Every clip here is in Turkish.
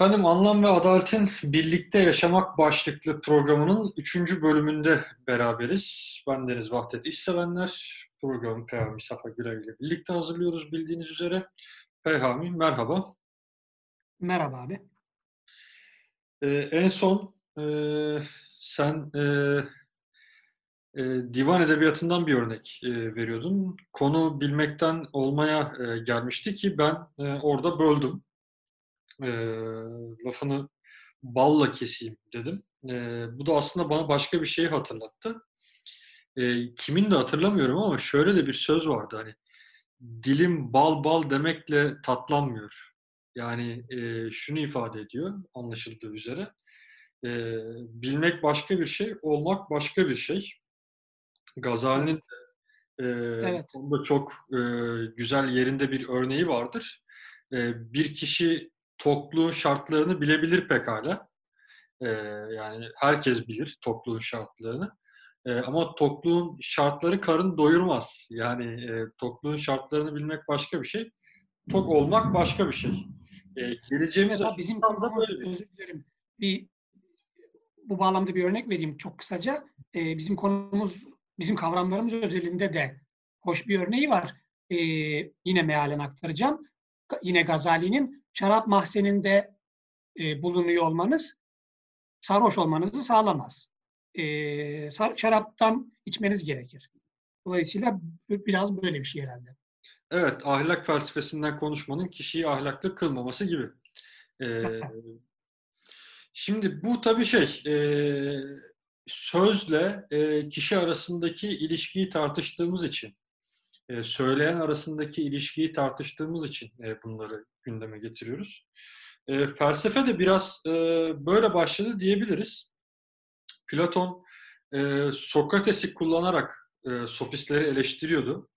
Efendim Anlam ve Adaletin Birlikte Yaşamak başlıklı programının 3. bölümünde beraberiz. Ben Deniz Vahdet İşsevenler. Programı Peyami Safa Gürel ile birlikte hazırlıyoruz bildiğiniz üzere. Peyami merhaba. Merhaba abi. Ee, en son e, sen e, e, divan edebiyatından bir örnek e, veriyordun. Konu bilmekten olmaya e, gelmişti ki ben e, orada böldüm e, lafını balla keseyim dedim. E, bu da aslında bana başka bir şeyi hatırlattı. E, kimin de hatırlamıyorum ama şöyle de bir söz vardı hani dilim bal bal demekle tatlanmıyor. Yani e, şunu ifade ediyor anlaşıldığı üzere. E, bilmek başka bir şey, olmak başka bir şey. Gazali'nin de e, evet. onda çok e, güzel yerinde bir örneği vardır. E, bir kişi tokluğun şartlarını bilebilir pekala. E, yani herkes bilir tokluğun şartlarını. E, ama tokluğun şartları karın doyurmaz. Yani e, tokluğun şartlarını bilmek başka bir şey. Tok olmak başka bir şey. E, geleceğimiz bizim konumuz, özür dilerim. Bir bu bağlamda bir örnek vereyim çok kısaca. E, bizim konumuz, bizim kavramlarımız özelinde de hoş bir örneği var. E, yine mealen aktaracağım. Yine Gazali'nin şarap mahzeninde e, bulunuyor olmanız sarhoş olmanızı sağlamaz. E, şaraptan içmeniz gerekir. Dolayısıyla biraz böyle bir şey herhalde. Evet, ahlak felsefesinden konuşmanın kişiyi ahlaklı kılmaması gibi. Ee, şimdi bu tabii şey, e, sözle e, kişi arasındaki ilişkiyi tartıştığımız için, e, söyleyen arasındaki ilişkiyi tartıştığımız için e, bunları gündeme getiriyoruz. E, felsefe de biraz e, böyle başladı diyebiliriz. Platon e, Sokrates'i kullanarak e, sofistleri eleştiriyordu.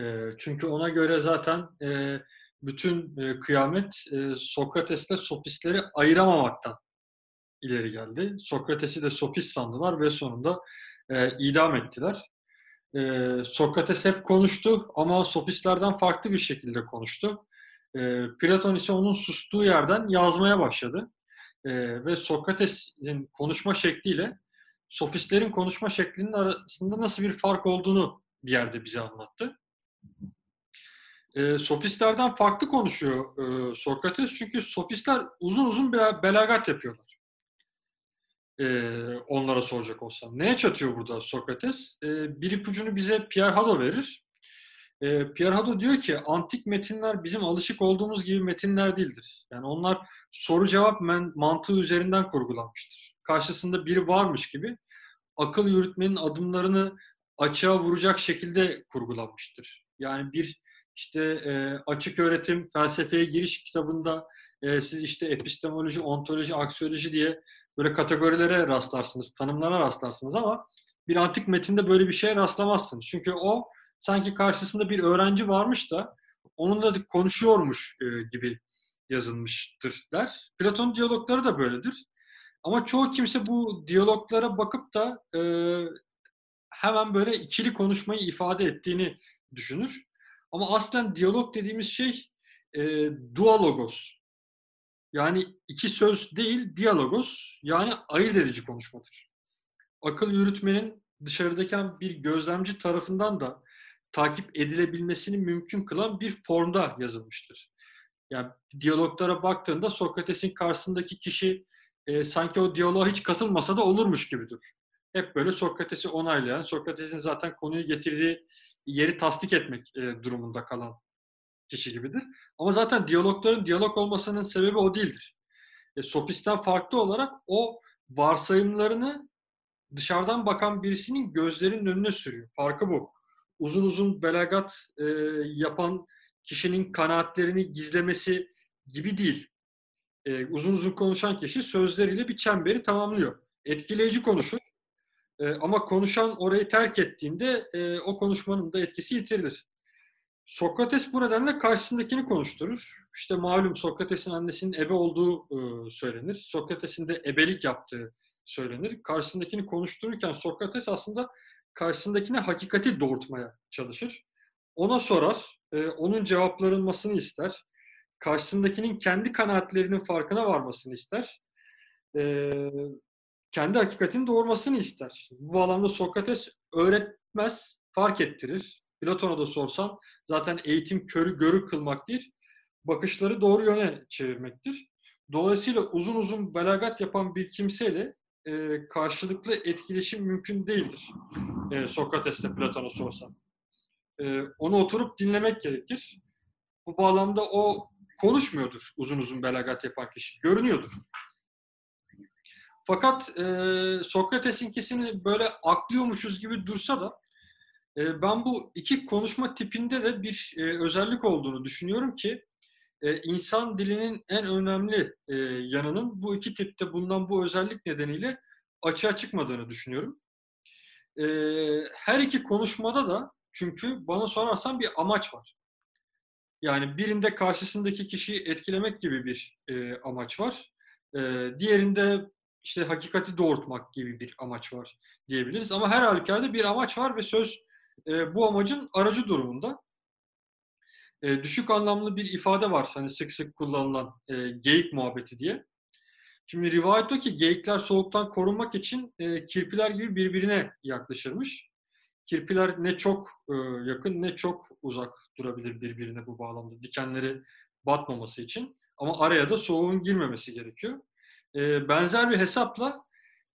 E, çünkü ona göre zaten e, bütün e, kıyamet e, Sokrates'le sofistleri ayıramamaktan ileri geldi. Sokrates'i de sofist sandılar ve sonunda e, idam ettiler. E, Sokrates hep konuştu ama sofistlerden farklı bir şekilde konuştu. E, Platon ise onun sustuğu yerden yazmaya başladı. E, ve Sokrates'in konuşma şekliyle sofistlerin konuşma şeklinin arasında nasıl bir fark olduğunu bir yerde bize anlattı. E, sofistlerden farklı konuşuyor e, Sokrates çünkü sofistler uzun uzun bir belagat yapıyorlar. E, onlara soracak olsam. Neye çatıyor burada Sokrates? E, bir ipucunu bize Pierre Hadot verir. E, Pierre Hadot diyor ki antik metinler bizim alışık olduğumuz gibi metinler değildir. Yani onlar soru cevap mantığı üzerinden kurgulanmıştır. Karşısında biri varmış gibi akıl yürütmenin adımlarını açığa vuracak şekilde kurgulanmıştır. Yani bir işte e, açık öğretim felsefeye giriş kitabında e, siz işte epistemoloji, ontoloji, aksiyoloji diye böyle kategorilere rastlarsınız, tanımlara rastlarsınız ama bir antik metinde böyle bir şeye rastlamazsınız. Çünkü o sanki karşısında bir öğrenci varmış da onunla konuşuyormuş e, gibi yazılmıştır der. Platon diyalogları da böyledir. Ama çoğu kimse bu diyaloglara bakıp da e, hemen böyle ikili konuşmayı ifade ettiğini düşünür. Ama aslen diyalog dediğimiz şey e, dualogos. Yani iki söz değil, diyalogos yani ayırt edici konuşmadır. Akıl yürütmenin dışarıdaki bir gözlemci tarafından da takip edilebilmesini mümkün kılan bir formda yazılmıştır. Yani diyaloglara baktığında Sokrates'in karşısındaki kişi e, sanki o diyaloğa hiç katılmasa da olurmuş gibidir. Hep böyle Sokrates'i onaylayan, Sokrates'in zaten konuyu getirdiği yeri tasdik etmek e, durumunda kalan kişi gibidir. Ama zaten diyalogların diyalog olmasının sebebi o değildir. E, sofisten farklı olarak o varsayımlarını dışarıdan bakan birisinin gözlerinin önüne sürüyor. Farkı bu uzun uzun belagat e, yapan kişinin kanaatlerini gizlemesi gibi değil. E, uzun uzun konuşan kişi sözleriyle bir çemberi tamamlıyor. Etkileyici konuşur. E, ama konuşan orayı terk ettiğinde e, o konuşmanın da etkisi yitirilir. Sokrates bu nedenle karşısındakini konuşturur. İşte malum Sokrates'in annesinin ebe olduğu e, söylenir. Sokrates'in de ebelik yaptığı söylenir. Karşısındakini konuştururken Sokrates aslında karşısındakine hakikati doğurtmaya çalışır. Ona sorar, e, onun cevaplanmasını ister. karşısındakinin kendi kanaatlerinin farkına varmasını ister. E, kendi hakikatini doğurmasını ister. Bu bağlamda Sokrates öğretmez, fark ettirir. Platon'a da sorsan zaten eğitim körü görü kılmak değil, bakışları doğru yöne çevirmektir. Dolayısıyla uzun uzun belagat yapan bir kimseyle e, karşılıklı etkileşim mümkün değildir. E, Sokrates'te Platon'a sorsan. E, onu oturup dinlemek gerekir. Bu bağlamda o konuşmuyordur uzun uzun belagat yapan kişi. Görünüyordur. Fakat e, Sokrates'inkisini böyle aklıyormuşuz gibi dursa da ben bu iki konuşma tipinde de bir e, özellik olduğunu düşünüyorum ki e, insan dilinin en önemli e, yanının bu iki tipte bulunan bu özellik nedeniyle açığa çıkmadığını düşünüyorum. E, her iki konuşmada da çünkü bana sorarsan bir amaç var. Yani birinde karşısındaki kişiyi etkilemek gibi bir amaç var. E, diğerinde işte hakikati doğurtmak gibi bir amaç var diyebiliriz. Ama her halükarda bir amaç var ve söz e, bu amacın aracı durumunda. E, düşük anlamlı bir ifade var hani sık sık kullanılan e, geyik muhabbeti diye. Şimdi rivayet o ki geyikler soğuktan korunmak için e, kirpiler gibi birbirine yaklaşırmış. Kirpiler ne çok yakın ne çok uzak durabilir birbirine bu bağlamda. Dikenleri batmaması için. Ama araya da soğuğun girmemesi gerekiyor. Benzer bir hesapla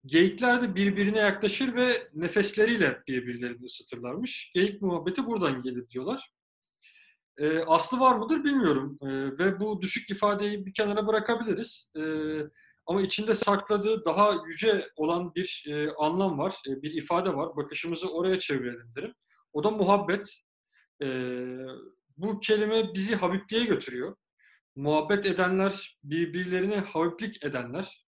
geyikler de birbirine yaklaşır ve nefesleriyle birbirlerini ısıtırlarmış. Geyik muhabbeti buradan gelir diyorlar. E, aslı var mıdır bilmiyorum e, ve bu düşük ifadeyi bir kenara bırakabiliriz. E, ama içinde sakladığı daha yüce olan bir e, anlam var, e, bir ifade var. Bakışımızı oraya çevirelim derim. O da muhabbet. E, bu kelime bizi Habibliğe götürüyor. Muhabbet edenler, birbirlerine habiblik edenler.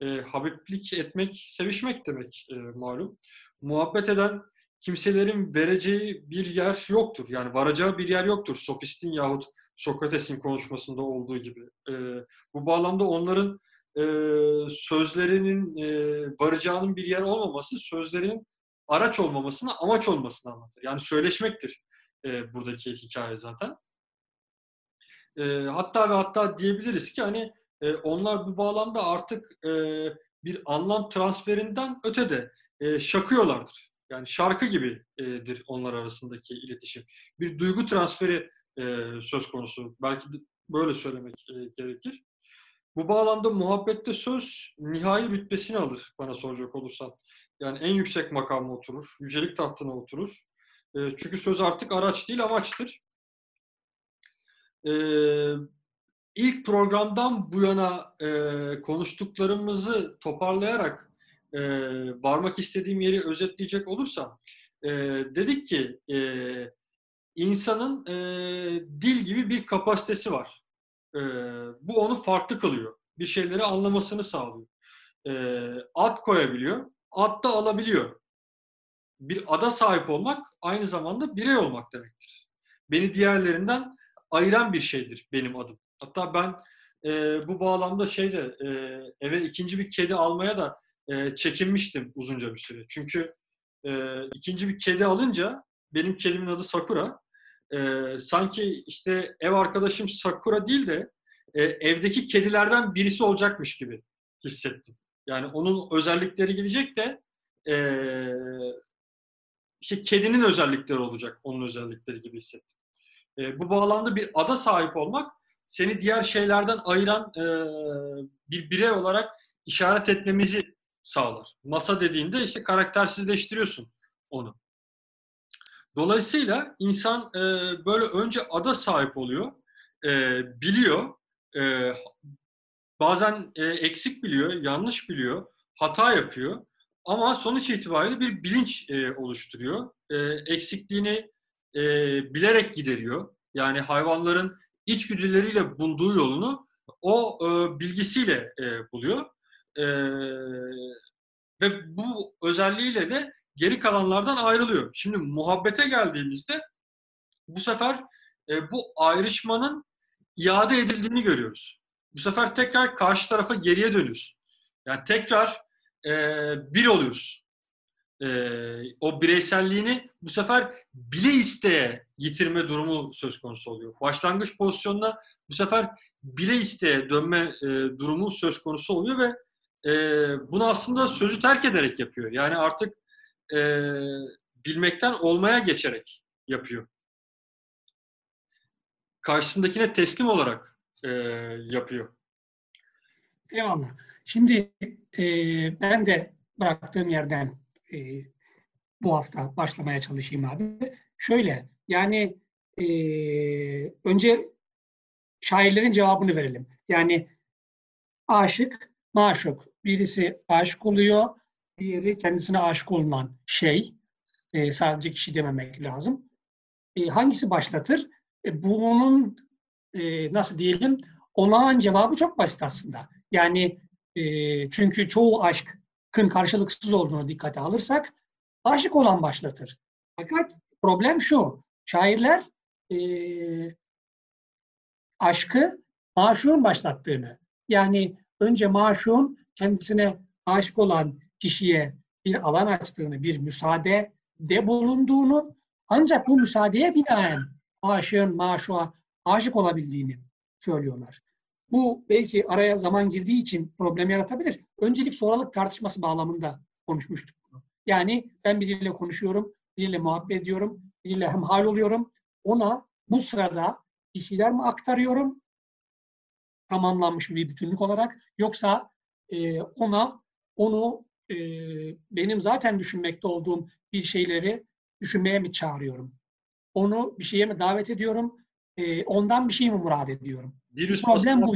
E, habiblik etmek, sevişmek demek e, malum. Muhabbet eden kimselerin vereceği bir yer yoktur. Yani varacağı bir yer yoktur. Sofistin yahut Sokrates'in konuşmasında olduğu gibi. E, bu bağlamda onların e, sözlerinin e, varacağının bir yer olmaması, sözlerinin araç olmamasına amaç olmasını anlatır. Yani söyleşmektir e, buradaki hikaye zaten. E, hatta ve hatta diyebiliriz ki hani e, onlar bu bağlamda artık e, bir anlam transferinden ötede e, şakıyorlardır. Yani şarkı gibidir onlar arasındaki iletişim. Bir duygu transferi e, söz konusu. Belki de böyle söylemek e, gerekir. Bu bağlamda muhabbette söz nihai rütbesini alır bana soracak olursan. Yani en yüksek makama oturur, yücelik tahtına oturur. E, çünkü söz artık araç değil amaçtır. E, ilk programdan bu yana e, konuştuklarımızı toparlayarak e, varmak istediğim yeri özetleyecek olursam, e, dedik ki e, insanın e, dil gibi bir kapasitesi var. E, bu onu farklı kılıyor. Bir şeyleri anlamasını sağlıyor. E, ad koyabiliyor, ad da alabiliyor. Bir ada sahip olmak aynı zamanda birey olmak demektir. Beni diğerlerinden ayıran bir şeydir benim adım. Hatta ben e, bu bağlamda şeyde e, eve ikinci bir kedi almaya da e, çekinmiştim uzunca bir süre. Çünkü e, ikinci bir kedi alınca benim kedimin adı Sakura. E, sanki işte ev arkadaşım Sakura değil de e, evdeki kedilerden birisi olacakmış gibi hissettim. Yani onun özellikleri gidecek de e, işte kedinin özellikleri olacak onun özellikleri gibi hissettim. E, bu bağlamda bir ada sahip olmak seni diğer şeylerden ayıran e, bir birey olarak işaret etmemizi sağlar. Masa dediğinde işte karaktersizleştiriyorsun onu. Dolayısıyla insan e, böyle önce ada sahip oluyor, e, biliyor, e, bazen e, eksik biliyor, yanlış biliyor, hata yapıyor. Ama sonuç itibariyle bir bilinç e, oluşturuyor. E, eksikliğini e, bilerek gideriyor. Yani hayvanların içgüdüleriyle bulduğu yolunu o e, bilgisiyle e, buluyor. E, ve bu özelliğiyle de geri kalanlardan ayrılıyor. Şimdi muhabbete geldiğimizde bu sefer e, bu ayrışmanın iade edildiğini görüyoruz. Bu sefer tekrar karşı tarafa geriye dönüyorsun. Yani tekrar e, bir oluyorsun. E, o bireyselliğini bu sefer bile isteye yitirme durumu söz konusu oluyor. Başlangıç pozisyonuna bu sefer bile isteye dönme e, durumu söz konusu oluyor ve e, bunu aslında sözü terk ederek yapıyor. Yani artık e, bilmekten olmaya geçerek yapıyor. Karşısındakine teslim olarak e, yapıyor. Eyvallah. Şimdi e, ben de bıraktığım yerden e, bu hafta başlamaya çalışayım abi. Şöyle yani e, önce şairlerin cevabını verelim. Yani aşık, maşuk. Birisi aşık oluyor, diğeri kendisine aşık olunan şey. E, sadece kişi dememek lazım. E, hangisi başlatır? E, bunun e, nasıl diyelim olağan cevabı çok basit aslında. Yani e, çünkü çoğu aşkın karşılıksız olduğunu dikkate alırsak aşık olan başlatır. Fakat problem şu, şairler e, aşkı maşuğun başlattığını, yani önce maşuğun kendisine aşık olan kişiye bir alan açtığını, bir müsaade de bulunduğunu, ancak bu müsaadeye binaen aşığın maşuğa aşık olabildiğini söylüyorlar. Bu belki araya zaman girdiği için problem yaratabilir. Öncelik sonralık tartışması bağlamında konuşmuştuk. Yani ben biriyle konuşuyorum, biriyle muhabbet ediyorum, biriyle hemhal oluyorum. Ona bu sırada bir şeyler mi aktarıyorum tamamlanmış bir bütünlük olarak yoksa e, ona onu e, benim zaten düşünmekte olduğum bir şeyleri düşünmeye mi çağırıyorum? Onu bir şeye mi davet ediyorum? E, ondan bir şey mi murad ediyorum? Bir üst problem bu.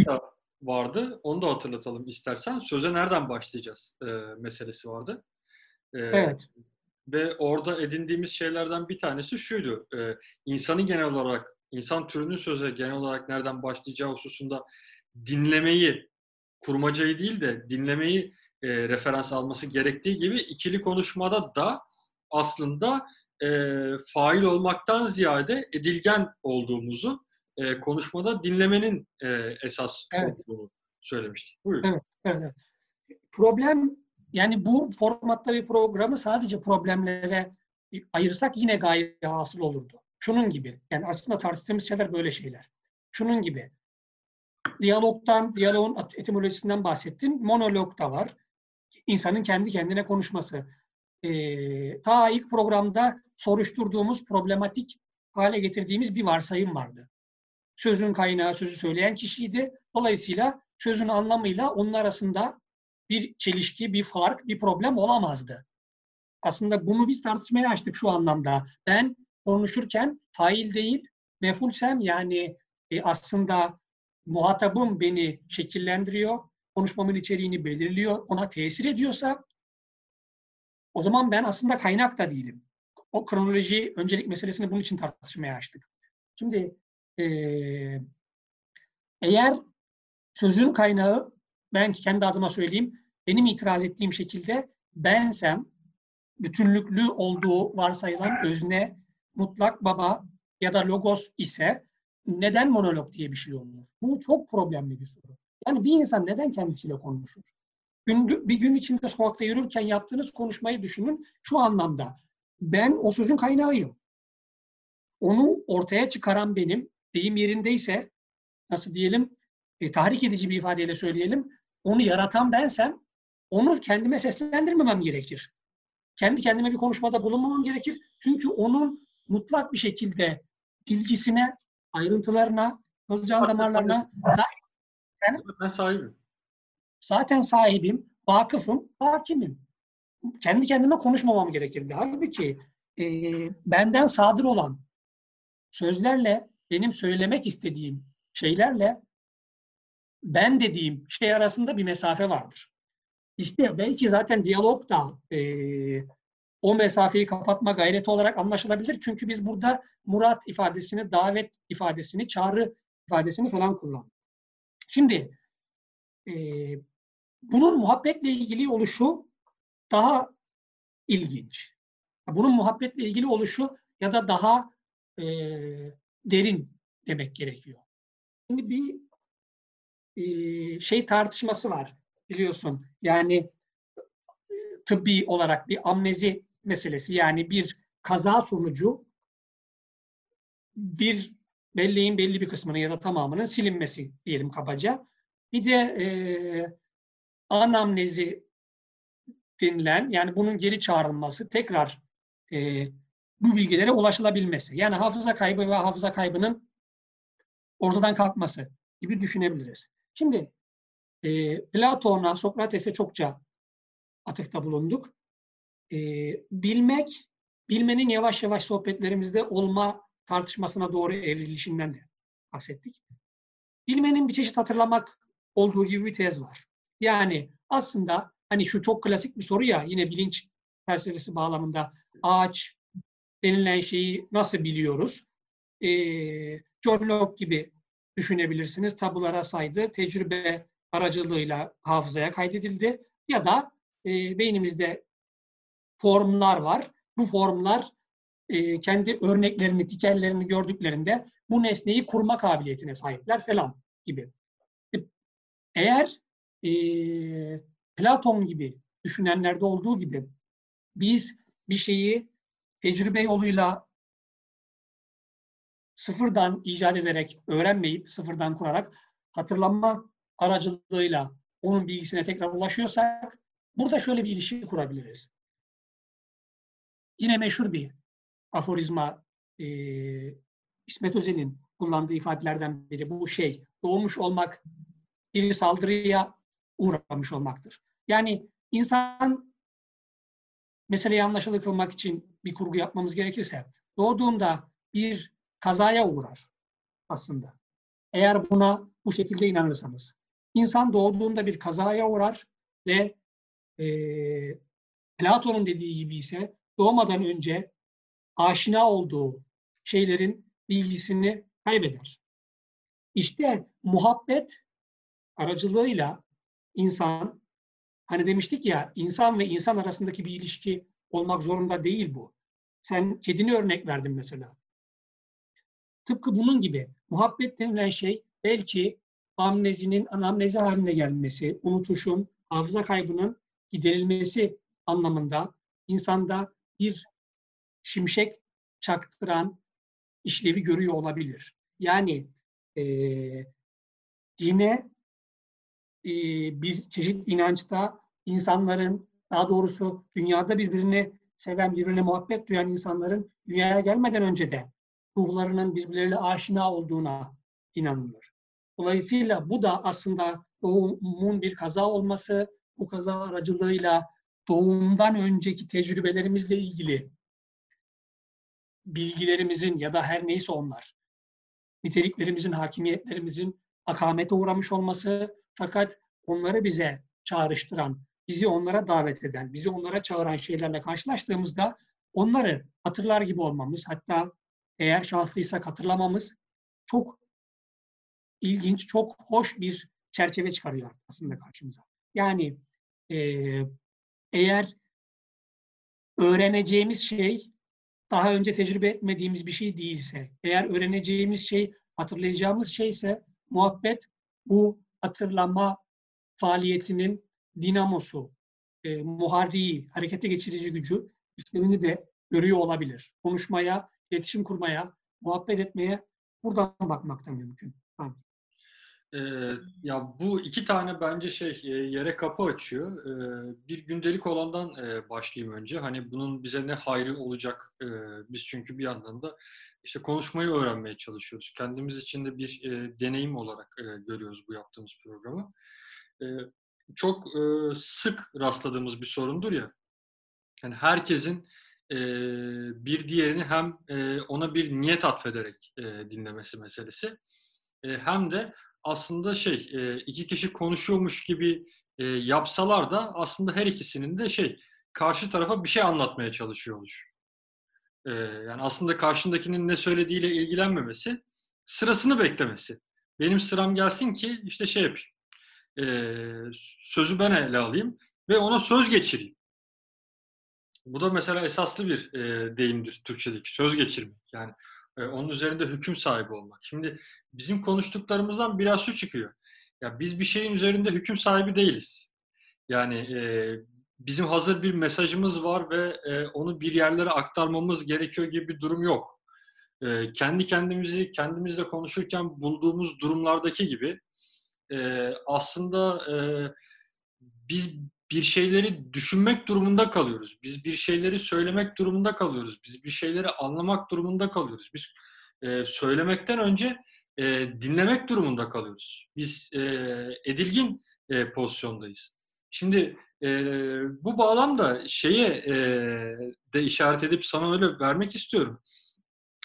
vardı. Onu da hatırlatalım istersen. Söze nereden başlayacağız e, meselesi vardı. E, evet. Ve orada edindiğimiz şeylerden bir tanesi şuydu. E, insanı genel olarak, insan türünün söze genel olarak nereden başlayacağı hususunda dinlemeyi, kurmacayı değil de dinlemeyi e, referans alması gerektiği gibi ikili konuşmada da aslında e, fail olmaktan ziyade edilgen olduğumuzu e, konuşmada dinlemenin e, esas evet. olduğunu söylemiştik. Buyurun. Evet, evet. Problem yani bu formatta bir programı sadece problemlere ayırsak yine gayet hasıl olurdu. Şunun gibi. Yani aslında tartıştığımız şeyler böyle şeyler. Şunun gibi. Diyalogtan, diyalogun etimolojisinden bahsettin. Monolog da var. İnsanın kendi kendine konuşması. Ee, ta ilk programda soruşturduğumuz, problematik hale getirdiğimiz bir varsayım vardı. Sözün kaynağı, sözü söyleyen kişiydi. Dolayısıyla sözün anlamıyla onun arasında bir çelişki, bir fark, bir problem olamazdı. Aslında bunu biz tartışmaya açtık şu anlamda. Ben konuşurken fail değil, mefulsem yani e, aslında muhatabım beni şekillendiriyor, konuşmamın içeriğini belirliyor, ona tesir ediyorsa o zaman ben aslında kaynak da değilim. O kronoloji, öncelik meselesini bunun için tartışmaya açtık. Şimdi e, eğer sözün kaynağı, ben kendi adıma söyleyeyim, benim itiraz ettiğim şekilde bensem, bütünlüklü olduğu varsayılan özne, mutlak baba ya da logos ise neden monolog diye bir şey olur? Bu çok problemli bir soru. Yani bir insan neden kendisiyle konuşur? Gün, bir gün içinde sokakta yürürken yaptığınız konuşmayı düşünün şu anlamda. Ben o sözün kaynağıyım. Onu ortaya çıkaran benim, deyim yerindeyse, nasıl diyelim, e, tahrik edici bir ifadeyle söyleyelim, onu yaratan bensem, onu kendime seslendirmemem gerekir. Kendi kendime bir konuşmada bulunmamam gerekir. Çünkü onun mutlak bir şekilde bilgisine, ayrıntılarına, kılcal damarlarına ben sahibim. Zaten sahibim, vakıfım, hakimim. Kendi kendime konuşmamam gerekirdi. Halbuki e, benden sadır olan sözlerle benim söylemek istediğim şeylerle ben dediğim şey arasında bir mesafe vardır. İşte belki zaten diyalog da e, o mesafeyi kapatma gayreti olarak anlaşılabilir. Çünkü biz burada murat ifadesini, davet ifadesini, çağrı ifadesini falan kullandık. Şimdi e, bunun muhabbetle ilgili oluşu daha ilginç. Bunun muhabbetle ilgili oluşu ya da daha e, derin demek gerekiyor. Şimdi bir e, şey tartışması var biliyorsun. Yani tıbbi olarak bir amnezi meselesi. Yani bir kaza sonucu bir belleğin belli bir kısmının ya da tamamının silinmesi diyelim kabaca. Bir de e, anamnezi denilen yani bunun geri çağrılması tekrar e, bu bilgilere ulaşılabilmesi. Yani hafıza kaybı ve hafıza kaybının ortadan kalkması gibi düşünebiliriz. Şimdi e, Platon'a, Sokrates'e çokça atıfta bulunduk. E, bilmek, bilmenin yavaş yavaş sohbetlerimizde olma tartışmasına doğru evrilişinden de bahsettik. Bilmenin bir çeşit hatırlamak olduğu gibi bir tez var. Yani aslında hani şu çok klasik bir soru ya yine bilinç felsefesi bağlamında ağaç denilen şeyi nasıl biliyoruz? Ee, John Locke gibi düşünebilirsiniz. Tabulara saydı, tecrübe aracılığıyla hafızaya kaydedildi ya da e, beynimizde formlar var. Bu formlar e, kendi örneklerini, tikellerini gördüklerinde bu nesneyi kurma kabiliyetine sahipler falan gibi. E, eğer e, Platon gibi düşünenlerde olduğu gibi biz bir şeyi tecrübe yoluyla sıfırdan icat ederek, öğrenmeyip sıfırdan kurarak hatırlanma aracılığıyla onun bilgisine tekrar ulaşıyorsak burada şöyle bir ilişki kurabiliriz. Yine meşhur bir aforizma e, İsmet Özel'in kullandığı ifadelerden biri bu şey doğmuş olmak bir saldırıya uğramış olmaktır. Yani insan meseleyi anlaşılır kılmak için bir kurgu yapmamız gerekirse doğduğunda bir kazaya uğrar aslında. Eğer buna bu şekilde inanırsanız. İnsan doğduğunda bir kazaya uğrar ve e, Platon'un dediği gibi ise doğmadan önce aşina olduğu şeylerin bilgisini kaybeder. İşte muhabbet aracılığıyla insan, hani demiştik ya insan ve insan arasındaki bir ilişki olmak zorunda değil bu. Sen kedini örnek verdin mesela. Tıpkı bunun gibi muhabbet denilen şey belki amnezinin anamnezi haline gelmesi, unutuşun, hafıza kaybının giderilmesi anlamında insanda bir şimşek çaktıran işlevi görüyor olabilir. Yani e, yine e, bir çeşit inançta insanların, daha doğrusu dünyada birbirini seven, birbirine muhabbet duyan insanların dünyaya gelmeden önce de ruhlarının birbirleriyle aşina olduğuna inanılıyor. Dolayısıyla bu da aslında doğumun bir kaza olması, bu kaza aracılığıyla doğumdan önceki tecrübelerimizle ilgili bilgilerimizin ya da her neyse onlar, niteliklerimizin, hakimiyetlerimizin akamete uğramış olması fakat onları bize çağrıştıran, bizi onlara davet eden, bizi onlara çağıran şeylerle karşılaştığımızda onları hatırlar gibi olmamız, hatta eğer şanslıysak hatırlamamız çok ilginç, çok hoş bir çerçeve çıkarıyor aslında karşımıza. Yani e, eğer öğreneceğimiz şey daha önce tecrübe etmediğimiz bir şey değilse, eğer öğreneceğimiz şey hatırlayacağımız şeyse muhabbet bu hatırlama faaliyetinin dinamosu, e, muharriği, harekete geçirici gücü üstlerini de görüyor olabilir. Konuşmaya, iletişim kurmaya, muhabbet etmeye buradan bakmakta mümkün. Tamam. Ee, ya bu iki tane bence şey e, yere kapı açıyor. Ee, bir gündelik olandan e, başlayayım önce. Hani bunun bize ne hayrı olacak? Ee, biz çünkü bir yandan da işte konuşmayı öğrenmeye çalışıyoruz. Kendimiz için de bir e, deneyim olarak görüyoruz bu yaptığımız programı. Çok sık rastladığımız bir sorundur ya. Yani herkesin bir diğerini hem ona bir niyet atfederek dinlemesi meselesi hem de aslında şey e, iki kişi konuşuyormuş gibi e, yapsalar da aslında her ikisinin de şey karşı tarafa bir şey anlatmaya çalışıyor olur. E, yani aslında karşındakinin ne söylediğiyle ilgilenmemesi, sırasını beklemesi. Benim sıram gelsin ki işte şey yapayım. sözü ben ele alayım ve ona söz geçireyim. Bu da mesela esaslı bir deyimdir Türkçedeki söz geçirmek. Yani onun üzerinde hüküm sahibi olmak. Şimdi bizim konuştuklarımızdan biraz şu çıkıyor. Ya biz bir şeyin üzerinde hüküm sahibi değiliz. Yani e, bizim hazır bir mesajımız var ve e, onu bir yerlere aktarmamız gerekiyor gibi bir durum yok. E, kendi kendimizi kendimizle konuşurken bulduğumuz durumlardaki gibi e, aslında e, biz bir şeyleri düşünmek durumunda kalıyoruz. Biz bir şeyleri söylemek durumunda kalıyoruz. Biz bir şeyleri anlamak durumunda kalıyoruz. Biz e, söylemekten önce e, dinlemek durumunda kalıyoruz. Biz e, edilgin e, pozisyondayız. Şimdi e, bu bağlamda şeye e, de işaret edip sana öyle vermek istiyorum.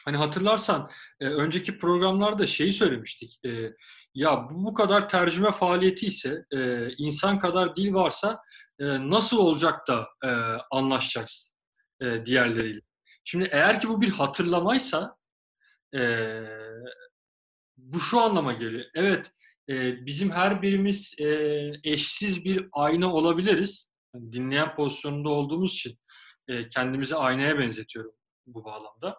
Hani hatırlarsan e, önceki programlarda şeyi söylemiştik. E, ya bu, kadar tercüme faaliyeti ise e, insan kadar dil varsa e, nasıl olacak da e, anlaşacağız e, diğerleriyle. Şimdi eğer ki bu bir hatırlamaysa e, bu şu anlama geliyor. Evet e, bizim her birimiz e, eşsiz bir ayna olabiliriz. Yani dinleyen pozisyonunda olduğumuz için e, kendimizi aynaya benzetiyorum bu bağlamda.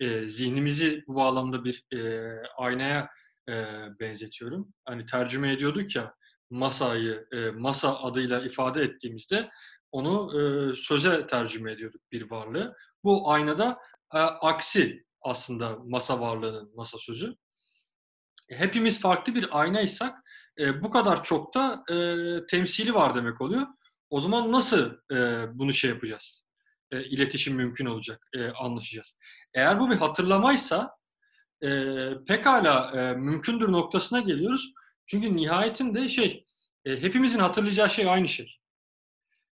E, zihnimizi bu bağlamda bir e, aynaya e, benzetiyorum. Hani tercüme ediyorduk ya masayı e, masa adıyla ifade ettiğimizde onu e, söze tercüme ediyorduk bir varlığı. Bu aynada e, aksi aslında masa varlığının masa sözü. Hepimiz farklı bir aynaysak e, bu kadar çok da e, temsili var demek oluyor. O zaman nasıl e, bunu şey yapacağız? E, iletişim mümkün olacak, e, anlaşacağız. Eğer bu bir hatırlamaysa e, pekala e, mümkündür noktasına geliyoruz. Çünkü nihayetinde şey, e, hepimizin hatırlayacağı şey aynı şey.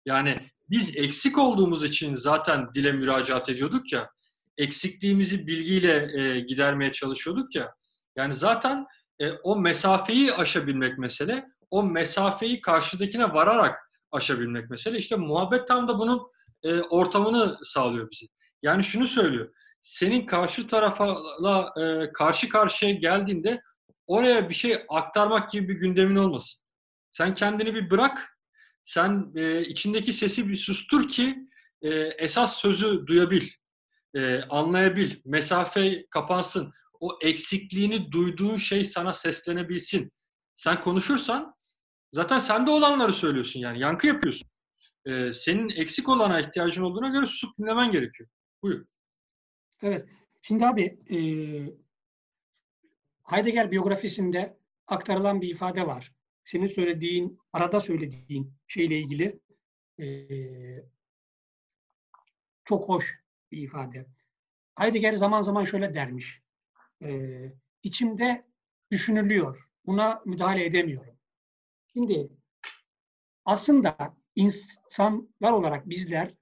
Yani biz eksik olduğumuz için zaten dile müracaat ediyorduk ya, eksikliğimizi bilgiyle e, gidermeye çalışıyorduk ya. Yani zaten e, o mesafeyi aşabilmek mesele, o mesafeyi karşıdakine vararak aşabilmek mesele. İşte muhabbet tam da bunun e, ortamını sağlıyor bizi. Yani şunu söylüyor, senin karşı tarafla e, karşı karşıya geldiğinde oraya bir şey aktarmak gibi bir gündemin olmasın. Sen kendini bir bırak, sen e, içindeki sesi bir sustur ki e, esas sözü duyabil, e, anlayabil, mesafe kapansın. O eksikliğini duyduğun şey sana seslenebilsin. Sen konuşursan zaten sende olanları söylüyorsun yani, yankı yapıyorsun. E, senin eksik olana ihtiyacın olduğuna göre susup dinlemen gerekiyor. Buyur. Evet. Şimdi abi e, Heidegger biyografisinde aktarılan bir ifade var. Senin söylediğin, arada söylediğin şeyle ilgili e, çok hoş bir ifade. Heidegger zaman zaman şöyle dermiş. E, içimde düşünülüyor. Buna müdahale edemiyorum. Şimdi aslında insanlar olarak bizler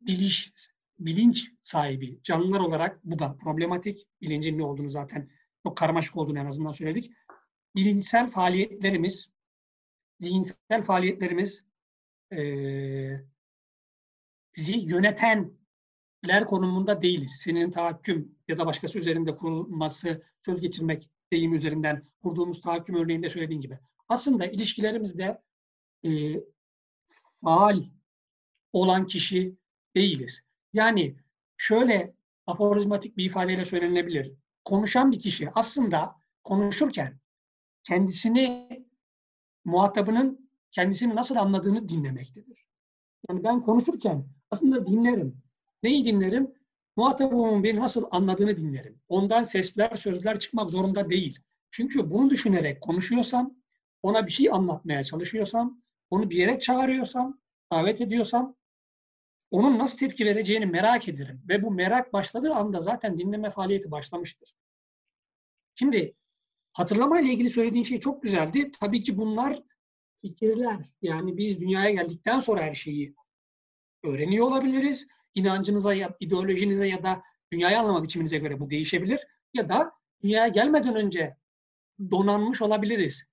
biliş, bilinç sahibi canlılar olarak bu da problematik. Bilincin ne olduğunu zaten çok karmaşık olduğunu en azından söyledik. Bilinçsel faaliyetlerimiz, zihinsel faaliyetlerimiz e, yönetenler konumunda değiliz. Senin tahakküm ya da başkası üzerinde kurulması, söz geçirmek deyim üzerinden kurduğumuz tahakküm örneğinde söylediğin gibi. Aslında ilişkilerimizde e, faal olan kişi değiliz. Yani şöyle aforizmatik bir ifadeyle söylenebilir. Konuşan bir kişi aslında konuşurken kendisini muhatabının kendisini nasıl anladığını dinlemektedir. Yani ben konuşurken aslında dinlerim. Neyi dinlerim? Muhatabımın beni nasıl anladığını dinlerim. Ondan sesler, sözler çıkmak zorunda değil. Çünkü bunu düşünerek konuşuyorsam, ona bir şey anlatmaya çalışıyorsam, onu bir yere çağırıyorsam, davet ediyorsam onun nasıl tepki vereceğini merak ederim. Ve bu merak başladığı anda zaten dinleme faaliyeti başlamıştır. Şimdi hatırlama ile ilgili söylediğin şey çok güzeldi. Tabii ki bunlar fikirler. Yani biz dünyaya geldikten sonra her şeyi öğreniyor olabiliriz. İnancınıza, ya, ideolojinize ya da dünyayı anlama biçiminize göre bu değişebilir. Ya da dünyaya gelmeden önce donanmış olabiliriz.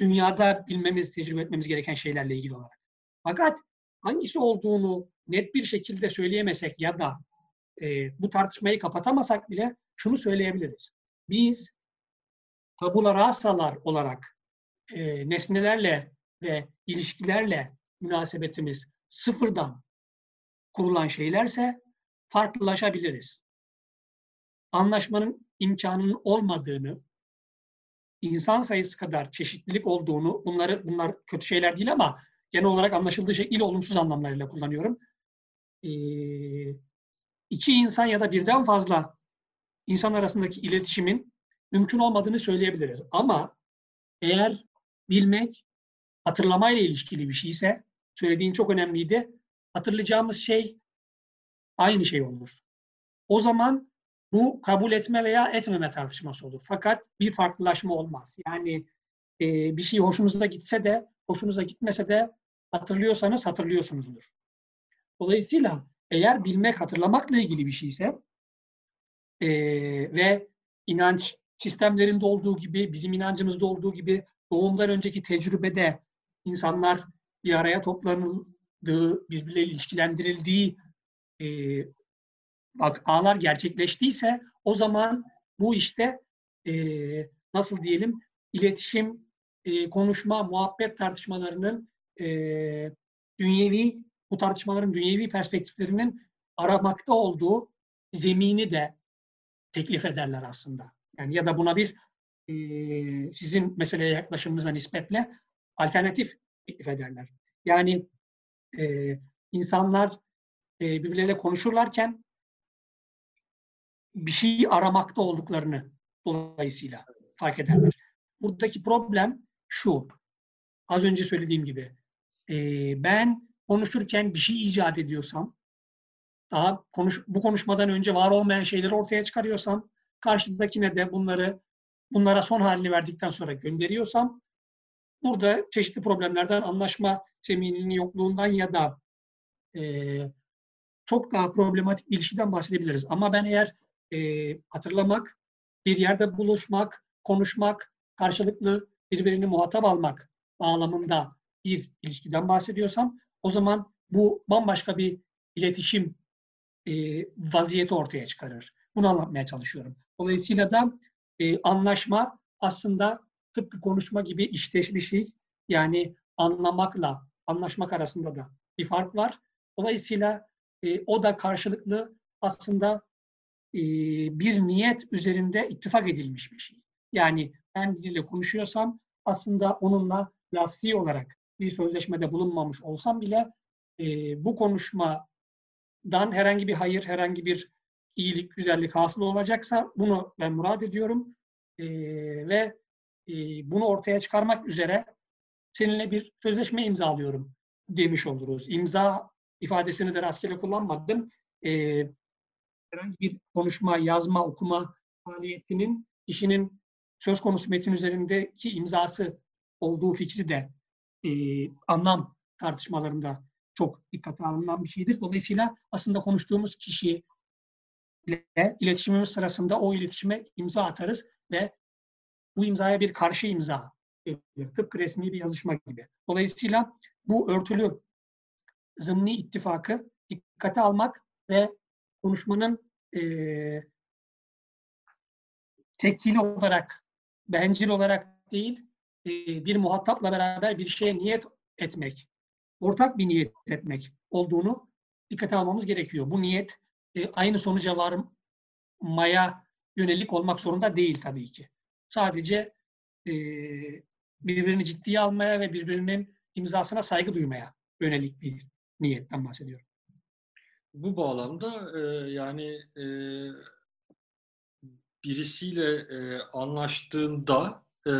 Dünyada bilmemiz, tecrübe etmemiz gereken şeylerle ilgili olarak. Fakat hangisi olduğunu net bir şekilde söyleyemesek ya da e, bu tartışmayı kapatamasak bile şunu söyleyebiliriz. Biz tabula rasalar olarak e, nesnelerle ve ilişkilerle münasebetimiz sıfırdan kurulan şeylerse farklılaşabiliriz. Anlaşmanın imkanının olmadığını, insan sayısı kadar çeşitlilik olduğunu, bunları bunlar kötü şeyler değil ama genel olarak anlaşıldığı şekliyle olumsuz anlamlarıyla kullanıyorum. E, iki insan ya da birden fazla insan arasındaki iletişimin mümkün olmadığını söyleyebiliriz. Ama eğer bilmek hatırlamayla ilişkili bir şeyse, söylediğin çok önemliydi. Hatırlayacağımız şey aynı şey olur. O zaman bu kabul etme veya etmeme tartışması olur. Fakat bir farklılaşma olmaz. Yani e, bir şey hoşunuza gitse de, hoşunuza gitmese de hatırlıyorsanız hatırlıyorsunuzdur. Dolayısıyla eğer bilmek hatırlamakla ilgili bir şeyse e, ve inanç sistemlerinde olduğu gibi, bizim inancımızda olduğu gibi doğumdan önceki tecrübede insanlar bir araya toplanıldığı, birbirleriyle ilişkilendirildiği e, bak ağlar gerçekleştiyse o zaman bu işte e, nasıl diyelim iletişim, e, konuşma, muhabbet tartışmalarının e, dünyevi bu tartışmaların dünyevi perspektiflerinin aramakta olduğu zemini de teklif ederler aslında. Yani ya da buna bir e, sizin meseleye yaklaşımınıza nispetle alternatif teklif ederler. Yani e, insanlar e, birbirleriyle konuşurlarken bir şeyi aramakta olduklarını dolayısıyla fark ederler. Buradaki problem şu. Az önce söylediğim gibi e, ben konuşurken bir şey icat ediyorsam daha konuş, bu konuşmadan önce var olmayan şeyleri ortaya çıkarıyorsam karşıdakine de bunları bunlara son halini verdikten sonra gönderiyorsam burada çeşitli problemlerden anlaşma zemininin yokluğundan ya da e, çok daha problematik bir ilişkiden bahsedebiliriz. Ama ben eğer e, hatırlamak, bir yerde buluşmak, konuşmak, karşılıklı birbirini muhatap almak bağlamında bir ilişkiden bahsediyorsam o zaman bu bambaşka bir iletişim e, vaziyeti ortaya çıkarır. Bunu anlatmaya çalışıyorum. Dolayısıyla da e, anlaşma aslında tıpkı konuşma gibi işteş bir şey. Yani anlamakla anlaşmak arasında da bir fark var. Dolayısıyla e, o da karşılıklı aslında e, bir niyet üzerinde ittifak edilmiş bir şey. Yani ben biriyle konuşuyorsam aslında onunla lafzi olarak bir sözleşmede bulunmamış olsam bile e, bu konuşmadan herhangi bir hayır, herhangi bir iyilik, güzellik hasıl olacaksa bunu ben murad ediyorum e, ve e, bunu ortaya çıkarmak üzere seninle bir sözleşme imzalıyorum demiş oluruz. İmza ifadesini de rastgele kullanmadım. E, herhangi bir konuşma, yazma, okuma faaliyetinin kişinin söz konusu metin üzerindeki imzası olduğu fikri de e, anlam tartışmalarında çok dikkate alınan bir şeydir. Dolayısıyla aslında konuştuğumuz kişi ile iletişimimiz sırasında o iletişime imza atarız ve bu imzaya bir karşı imza verilir. Tıpkı resmi bir yazışma gibi. Dolayısıyla bu örtülü zımni ittifakı dikkate almak ve konuşmanın e, tekil olarak, bencil olarak değil, e, bir muhatapla beraber bir şeye niyet etmek, ortak bir niyet etmek olduğunu dikkate almamız gerekiyor. Bu niyet e, aynı sonuca varmaya yönelik olmak zorunda değil tabii ki. Sadece e, birbirini ciddiye almaya ve birbirinin imzasına saygı duymaya yönelik bir niyetten bahsediyorum. Bu bağlamda e, yani e, birisiyle e, anlaştığında e,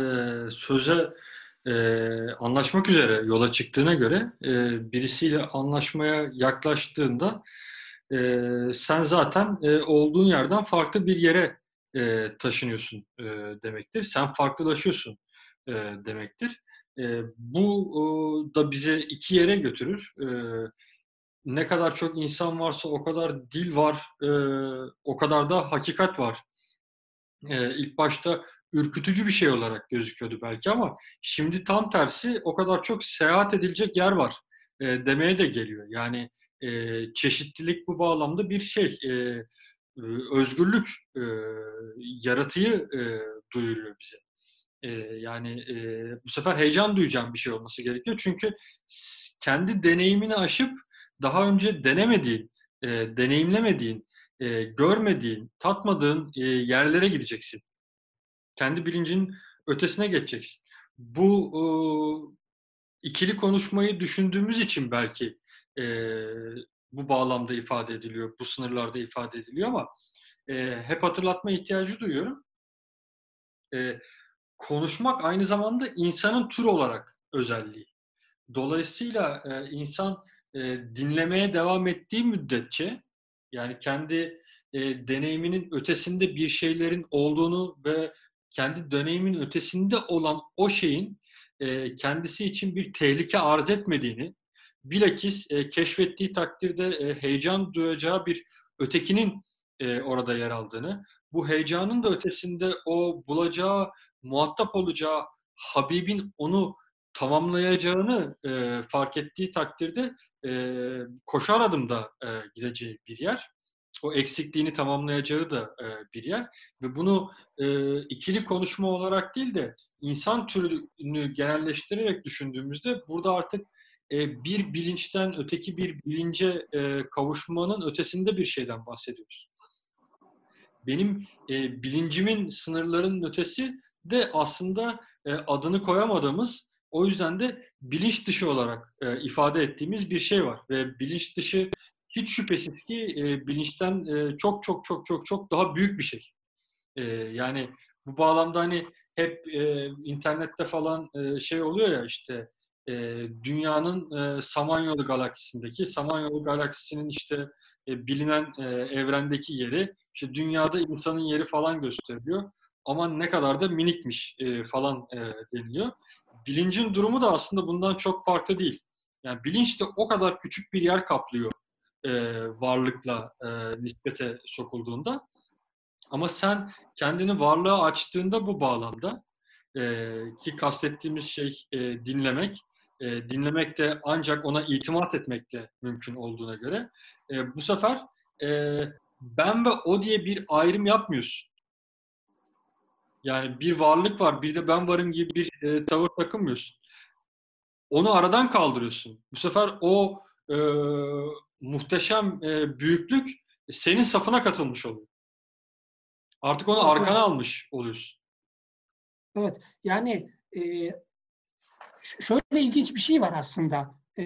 söze e, anlaşmak üzere yola çıktığına göre e, birisiyle anlaşmaya yaklaştığında e, sen zaten e, olduğun yerden farklı bir yere e, taşınıyorsun e, demektir. Sen farklılaşıyorsun e, demektir. E, bu e, da bize iki yere götürür. E, ne kadar çok insan varsa o kadar dil var, e, o kadar da hakikat var. E, ilk başta ürkütücü bir şey olarak gözüküyordu belki ama şimdi tam tersi o kadar çok seyahat edilecek yer var e, demeye de geliyor. Yani e, çeşitlilik bu bağlamda bir şey. E, özgürlük e, yaratıyı e, duyuruyor bize. E, yani e, bu sefer heyecan duyacağım bir şey olması gerekiyor. Çünkü kendi deneyimini aşıp daha önce denemediğin, e, deneyimlemediğin, e, görmediğin, tatmadığın e, yerlere gideceksin. Kendi bilincin ötesine geçeceksin. Bu e, ikili konuşmayı düşündüğümüz için belki e, bu bağlamda ifade ediliyor, bu sınırlarda ifade ediliyor ama e, hep hatırlatma ihtiyacı duyuyorum. E, konuşmak aynı zamanda insanın tür olarak özelliği. Dolayısıyla e, insan e, dinlemeye devam ettiği müddetçe yani kendi e, deneyiminin ötesinde bir şeylerin olduğunu ve kendi deneyimin ötesinde olan o şeyin e, kendisi için bir tehlike arz etmediğini, bilakis e, keşfettiği takdirde e, heyecan duyacağı bir ötekinin e, orada yer aldığını, bu heyecanın da ötesinde o bulacağı, muhatap olacağı Habib'in onu tamamlayacağını e, fark ettiği takdirde e, koşar adımda e, gideceği bir yer. O eksikliğini tamamlayacağı da e, bir yer. Ve bunu e, ikili konuşma olarak değil de insan türünü genelleştirerek düşündüğümüzde burada artık e, bir bilinçten öteki bir bilince e, kavuşmanın ötesinde bir şeyden bahsediyoruz. Benim e, bilincimin sınırlarının ötesi de aslında adını koyamadığımız o yüzden de bilinç dışı olarak ifade ettiğimiz bir şey var. Ve bilinç dışı hiç şüphesiz ki bilinçten çok çok çok çok çok daha büyük bir şey. Yani bu bağlamda hani hep internette falan şey oluyor ya işte e, dünyanın e, Samanyolu galaksisindeki Samanyolu galaksisinin işte e, bilinen e, evrendeki yeri işte dünyada insanın yeri falan gösteriliyor. Ama ne kadar da minikmiş e, falan e, deniliyor. Bilincin durumu da aslında bundan çok farklı değil. Yani bilinç de o kadar küçük bir yer kaplıyor e, varlıkla e, nispete sokulduğunda. Ama sen kendini varlığa açtığında bu bağlamda e, ki kastettiğimiz şey e, dinlemek, e, dinlemek de ancak ona itimat etmekle mümkün olduğuna göre e, bu sefer e, ben ve o diye bir ayrım yapmıyorsun. Yani bir varlık var, bir de ben varım gibi bir e, tavır takınmıyorsun. Onu aradan kaldırıyorsun. Bu sefer o e, muhteşem e, büyüklük senin safına katılmış oluyor. Artık onu arkana almış oluyorsun. Evet, yani e, şöyle ilginç bir şey var aslında. E,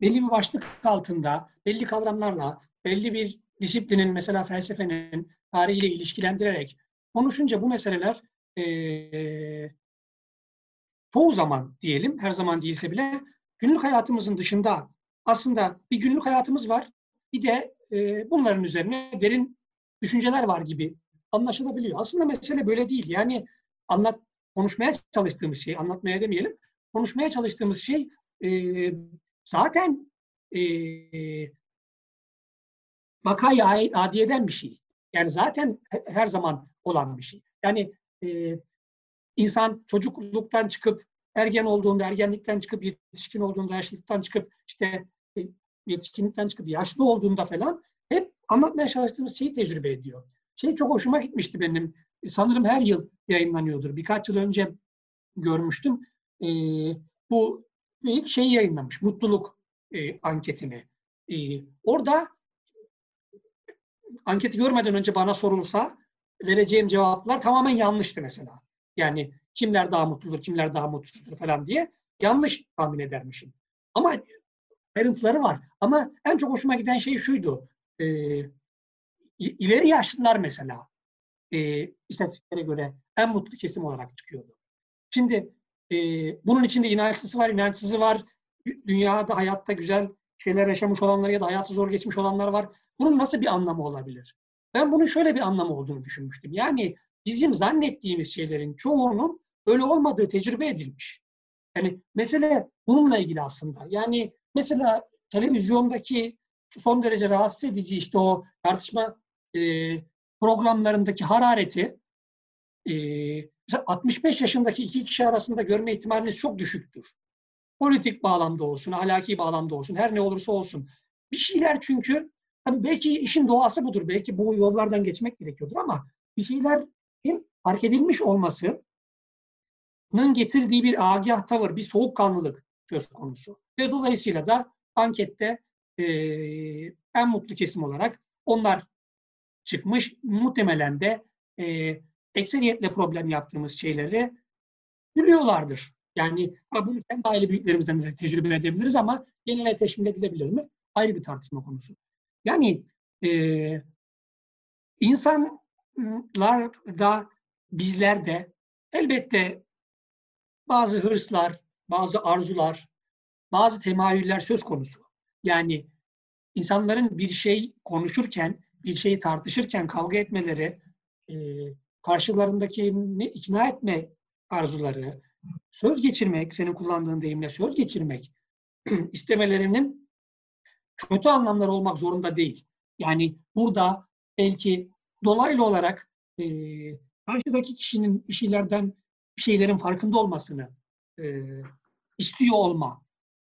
belli bir başlık altında, belli kavramlarla, belli bir disiplinin, mesela felsefenin tarihiyle ilişkilendirerek konuşunca bu meseleler e, çoğu zaman diyelim, her zaman değilse bile günlük hayatımızın dışında aslında bir günlük hayatımız var. Bir de e, bunların üzerine derin düşünceler var gibi anlaşılabiliyor. Aslında mesele böyle değil. Yani anlat konuşmaya çalıştığımız şey, anlatmaya demeyelim, konuşmaya çalıştığımız şey e, zaten e, vakayı adiyeden bir şey. Yani zaten her zaman olan bir şey. Yani e, insan çocukluktan çıkıp ergen olduğunda, ergenlikten çıkıp yetişkin olduğunda, yaşlılıktan çıkıp işte e, yetişkinlikten çıkıp yaşlı olduğunda falan hep anlatmaya çalıştığımız şeyi tecrübe ediyor. Şey çok hoşuma gitmişti benim. Sanırım her yıl yayınlanıyordur. Birkaç yıl önce görmüştüm. E, bu ilk şeyi yayınlamış. Mutluluk e, anketini. E, orada anketi görmeden önce bana sorulsa vereceğim cevaplar tamamen yanlıştı mesela. Yani kimler daha mutludur, kimler daha mutsuzdur falan diye yanlış tahmin edermişim. Ama ayrıntıları var. Ama en çok hoşuma giden şey şuydu. E, ileri yaşlılar mesela e, istatistiklere göre en mutlu kesim olarak çıkıyordu. Şimdi e, bunun içinde inançlısı var, inançsızı var. Dünyada, hayatta güzel şeyler yaşamış olanlar ya da hayatı zor geçmiş olanlar var. Bunun nasıl bir anlamı olabilir? Ben bunun şöyle bir anlamı olduğunu düşünmüştüm. Yani bizim zannettiğimiz şeylerin çoğunun öyle olmadığı tecrübe edilmiş. Yani mesele bununla ilgili aslında. Yani mesela televizyondaki son derece rahatsız edici işte o tartışma e, programlarındaki harareti e, 65 yaşındaki iki kişi arasında görme ihtimaliniz çok düşüktür. Politik bağlamda olsun, ahlaki bağlamda olsun, her ne olursa olsun. Bir şeyler çünkü belki işin doğası budur. Belki bu yollardan geçmek gerekiyordur ama bir şeylerin fark edilmiş olmasının getirdiği bir agah tavır, bir soğukkanlılık söz konusu. Ve dolayısıyla da ankette e, en mutlu kesim olarak onlar çıkmış. Muhtemelen de e, ekseriyetle problem yaptığımız şeyleri biliyorlardır Yani bunu kendi aile büyüklerimizden de tecrübe edebiliriz ama genele teşmil edilebilir mi? Ayrı bir tartışma konusu. Yani e, insanlarda, bizlerde elbette bazı hırslar, bazı arzular, bazı temayüller söz konusu. Yani insanların bir şey konuşurken, bir şeyi tartışırken kavga etmeleri, e, karşılarındakini ikna etme arzuları, söz geçirmek, senin kullandığın deyimle söz geçirmek istemelerinin kötü anlamlar olmak zorunda değil. Yani burada belki dolaylı olarak e, karşıdaki kişinin bir şeylerden, bir şeylerin farkında olmasını e, istiyor olma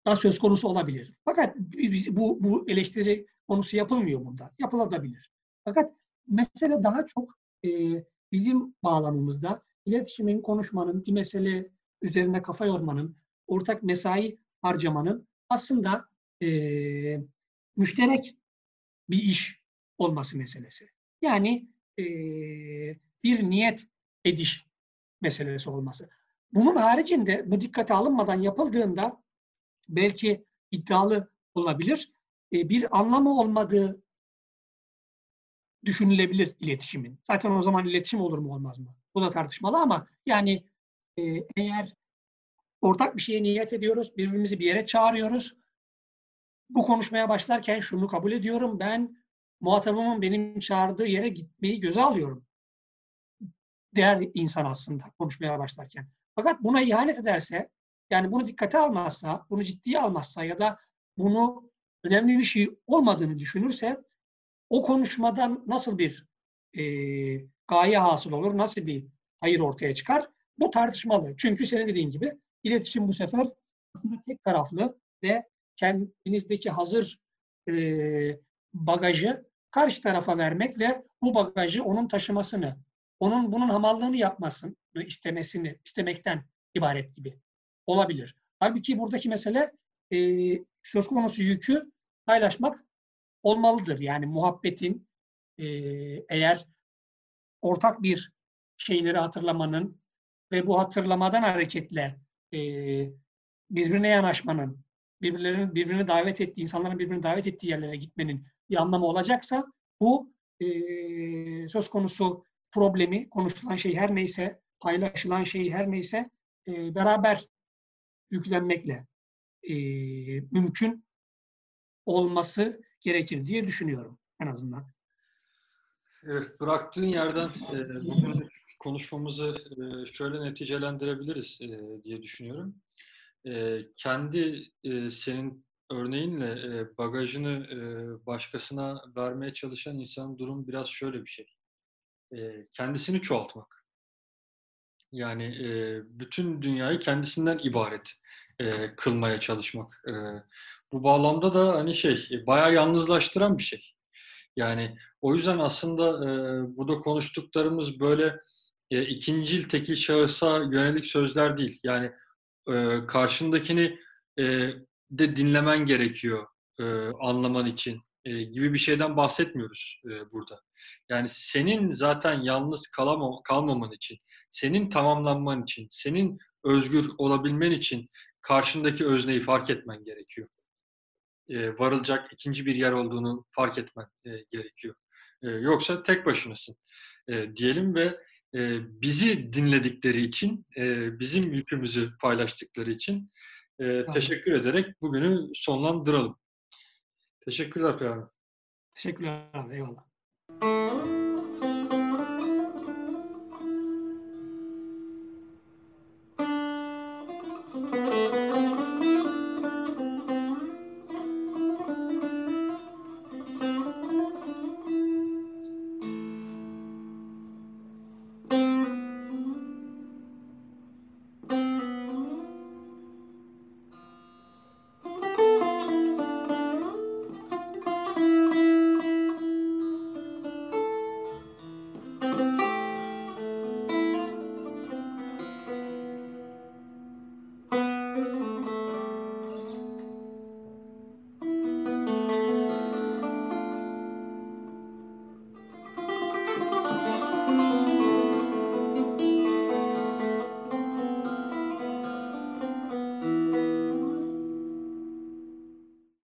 da söz konusu olabilir. Fakat bu, bu eleştiri konusu yapılmıyor burada. Yapılabilir. Fakat mesele daha çok e, bizim bağlamımızda iletişimin, konuşmanın, bir mesele üzerinde kafa yormanın, ortak mesai harcamanın aslında e, müşterek bir iş olması meselesi. Yani e, bir niyet ediş meselesi olması. Bunun haricinde bu dikkate alınmadan yapıldığında belki iddialı olabilir. E, bir anlamı olmadığı düşünülebilir iletişimin. Zaten o zaman iletişim olur mu olmaz mı? Bu da tartışmalı ama yani e, eğer ortak bir şeye niyet ediyoruz, birbirimizi bir yere çağırıyoruz. Bu konuşmaya başlarken şunu kabul ediyorum. Ben muhatabımın benim çağırdığı yere gitmeyi göze alıyorum. Değer insan aslında konuşmaya başlarken. Fakat buna ihanet ederse, yani bunu dikkate almazsa, bunu ciddiye almazsa ya da bunu önemli bir şey olmadığını düşünürse o konuşmadan nasıl bir e, gaye hasıl olur, nasıl bir hayır ortaya çıkar? Bu tartışmalı. Çünkü senin dediğin gibi iletişim bu sefer aslında tek taraflı ve kendinizdeki hazır e, bagajı karşı tarafa vermek ve bu bagajı onun taşımasını, onun bunun hamallığını yapmasını istemesini, istemekten ibaret gibi olabilir. Halbuki buradaki mesele e, söz konusu yükü paylaşmak olmalıdır. Yani muhabbetin e, eğer ortak bir şeyleri hatırlamanın ve bu hatırlamadan hareketle e, birbirine yanaşmanın, birbirlerini birbirini davet ettiği, insanların birbirini davet ettiği yerlere gitmenin bir anlamı olacaksa bu e, söz konusu problemi, konuşulan şey her neyse, paylaşılan şey her neyse e, beraber yüklenmekle e, mümkün olması gerekir diye düşünüyorum en azından. Evet, bıraktığın yerden e, konuşmamızı e, şöyle neticelendirebiliriz e, diye düşünüyorum. E, kendi e, senin örneğinle e, bagajını e, başkasına vermeye çalışan insanın durum biraz şöyle bir şey. E, kendisini çoğaltmak. Yani e, bütün dünyayı kendisinden ibaret e, kılmaya çalışmak. E, bu bağlamda da hani şey bayağı yalnızlaştıran bir şey. Yani o yüzden aslında e, burada konuştuklarımız böyle e, ikincil tekil şahısa yönelik sözler değil. Yani e, karşındakini e, de dinlemen gerekiyor e, anlaman için e, gibi bir şeyden bahsetmiyoruz e, burada. Yani senin zaten yalnız kalamam, kalmaman için, senin tamamlanman için, senin özgür olabilmen için karşındaki özneyi fark etmen gerekiyor. E, varılacak ikinci bir yer olduğunu fark etmen e, gerekiyor. E, yoksa tek başınasın e, diyelim ve e, bizi dinledikleri için, e, bizim yükümüzü paylaştıkları için e, teşekkür ederek bugünü sonlandıralım. Teşekkürler Peyami. Teşekkürler abi. Eyvallah.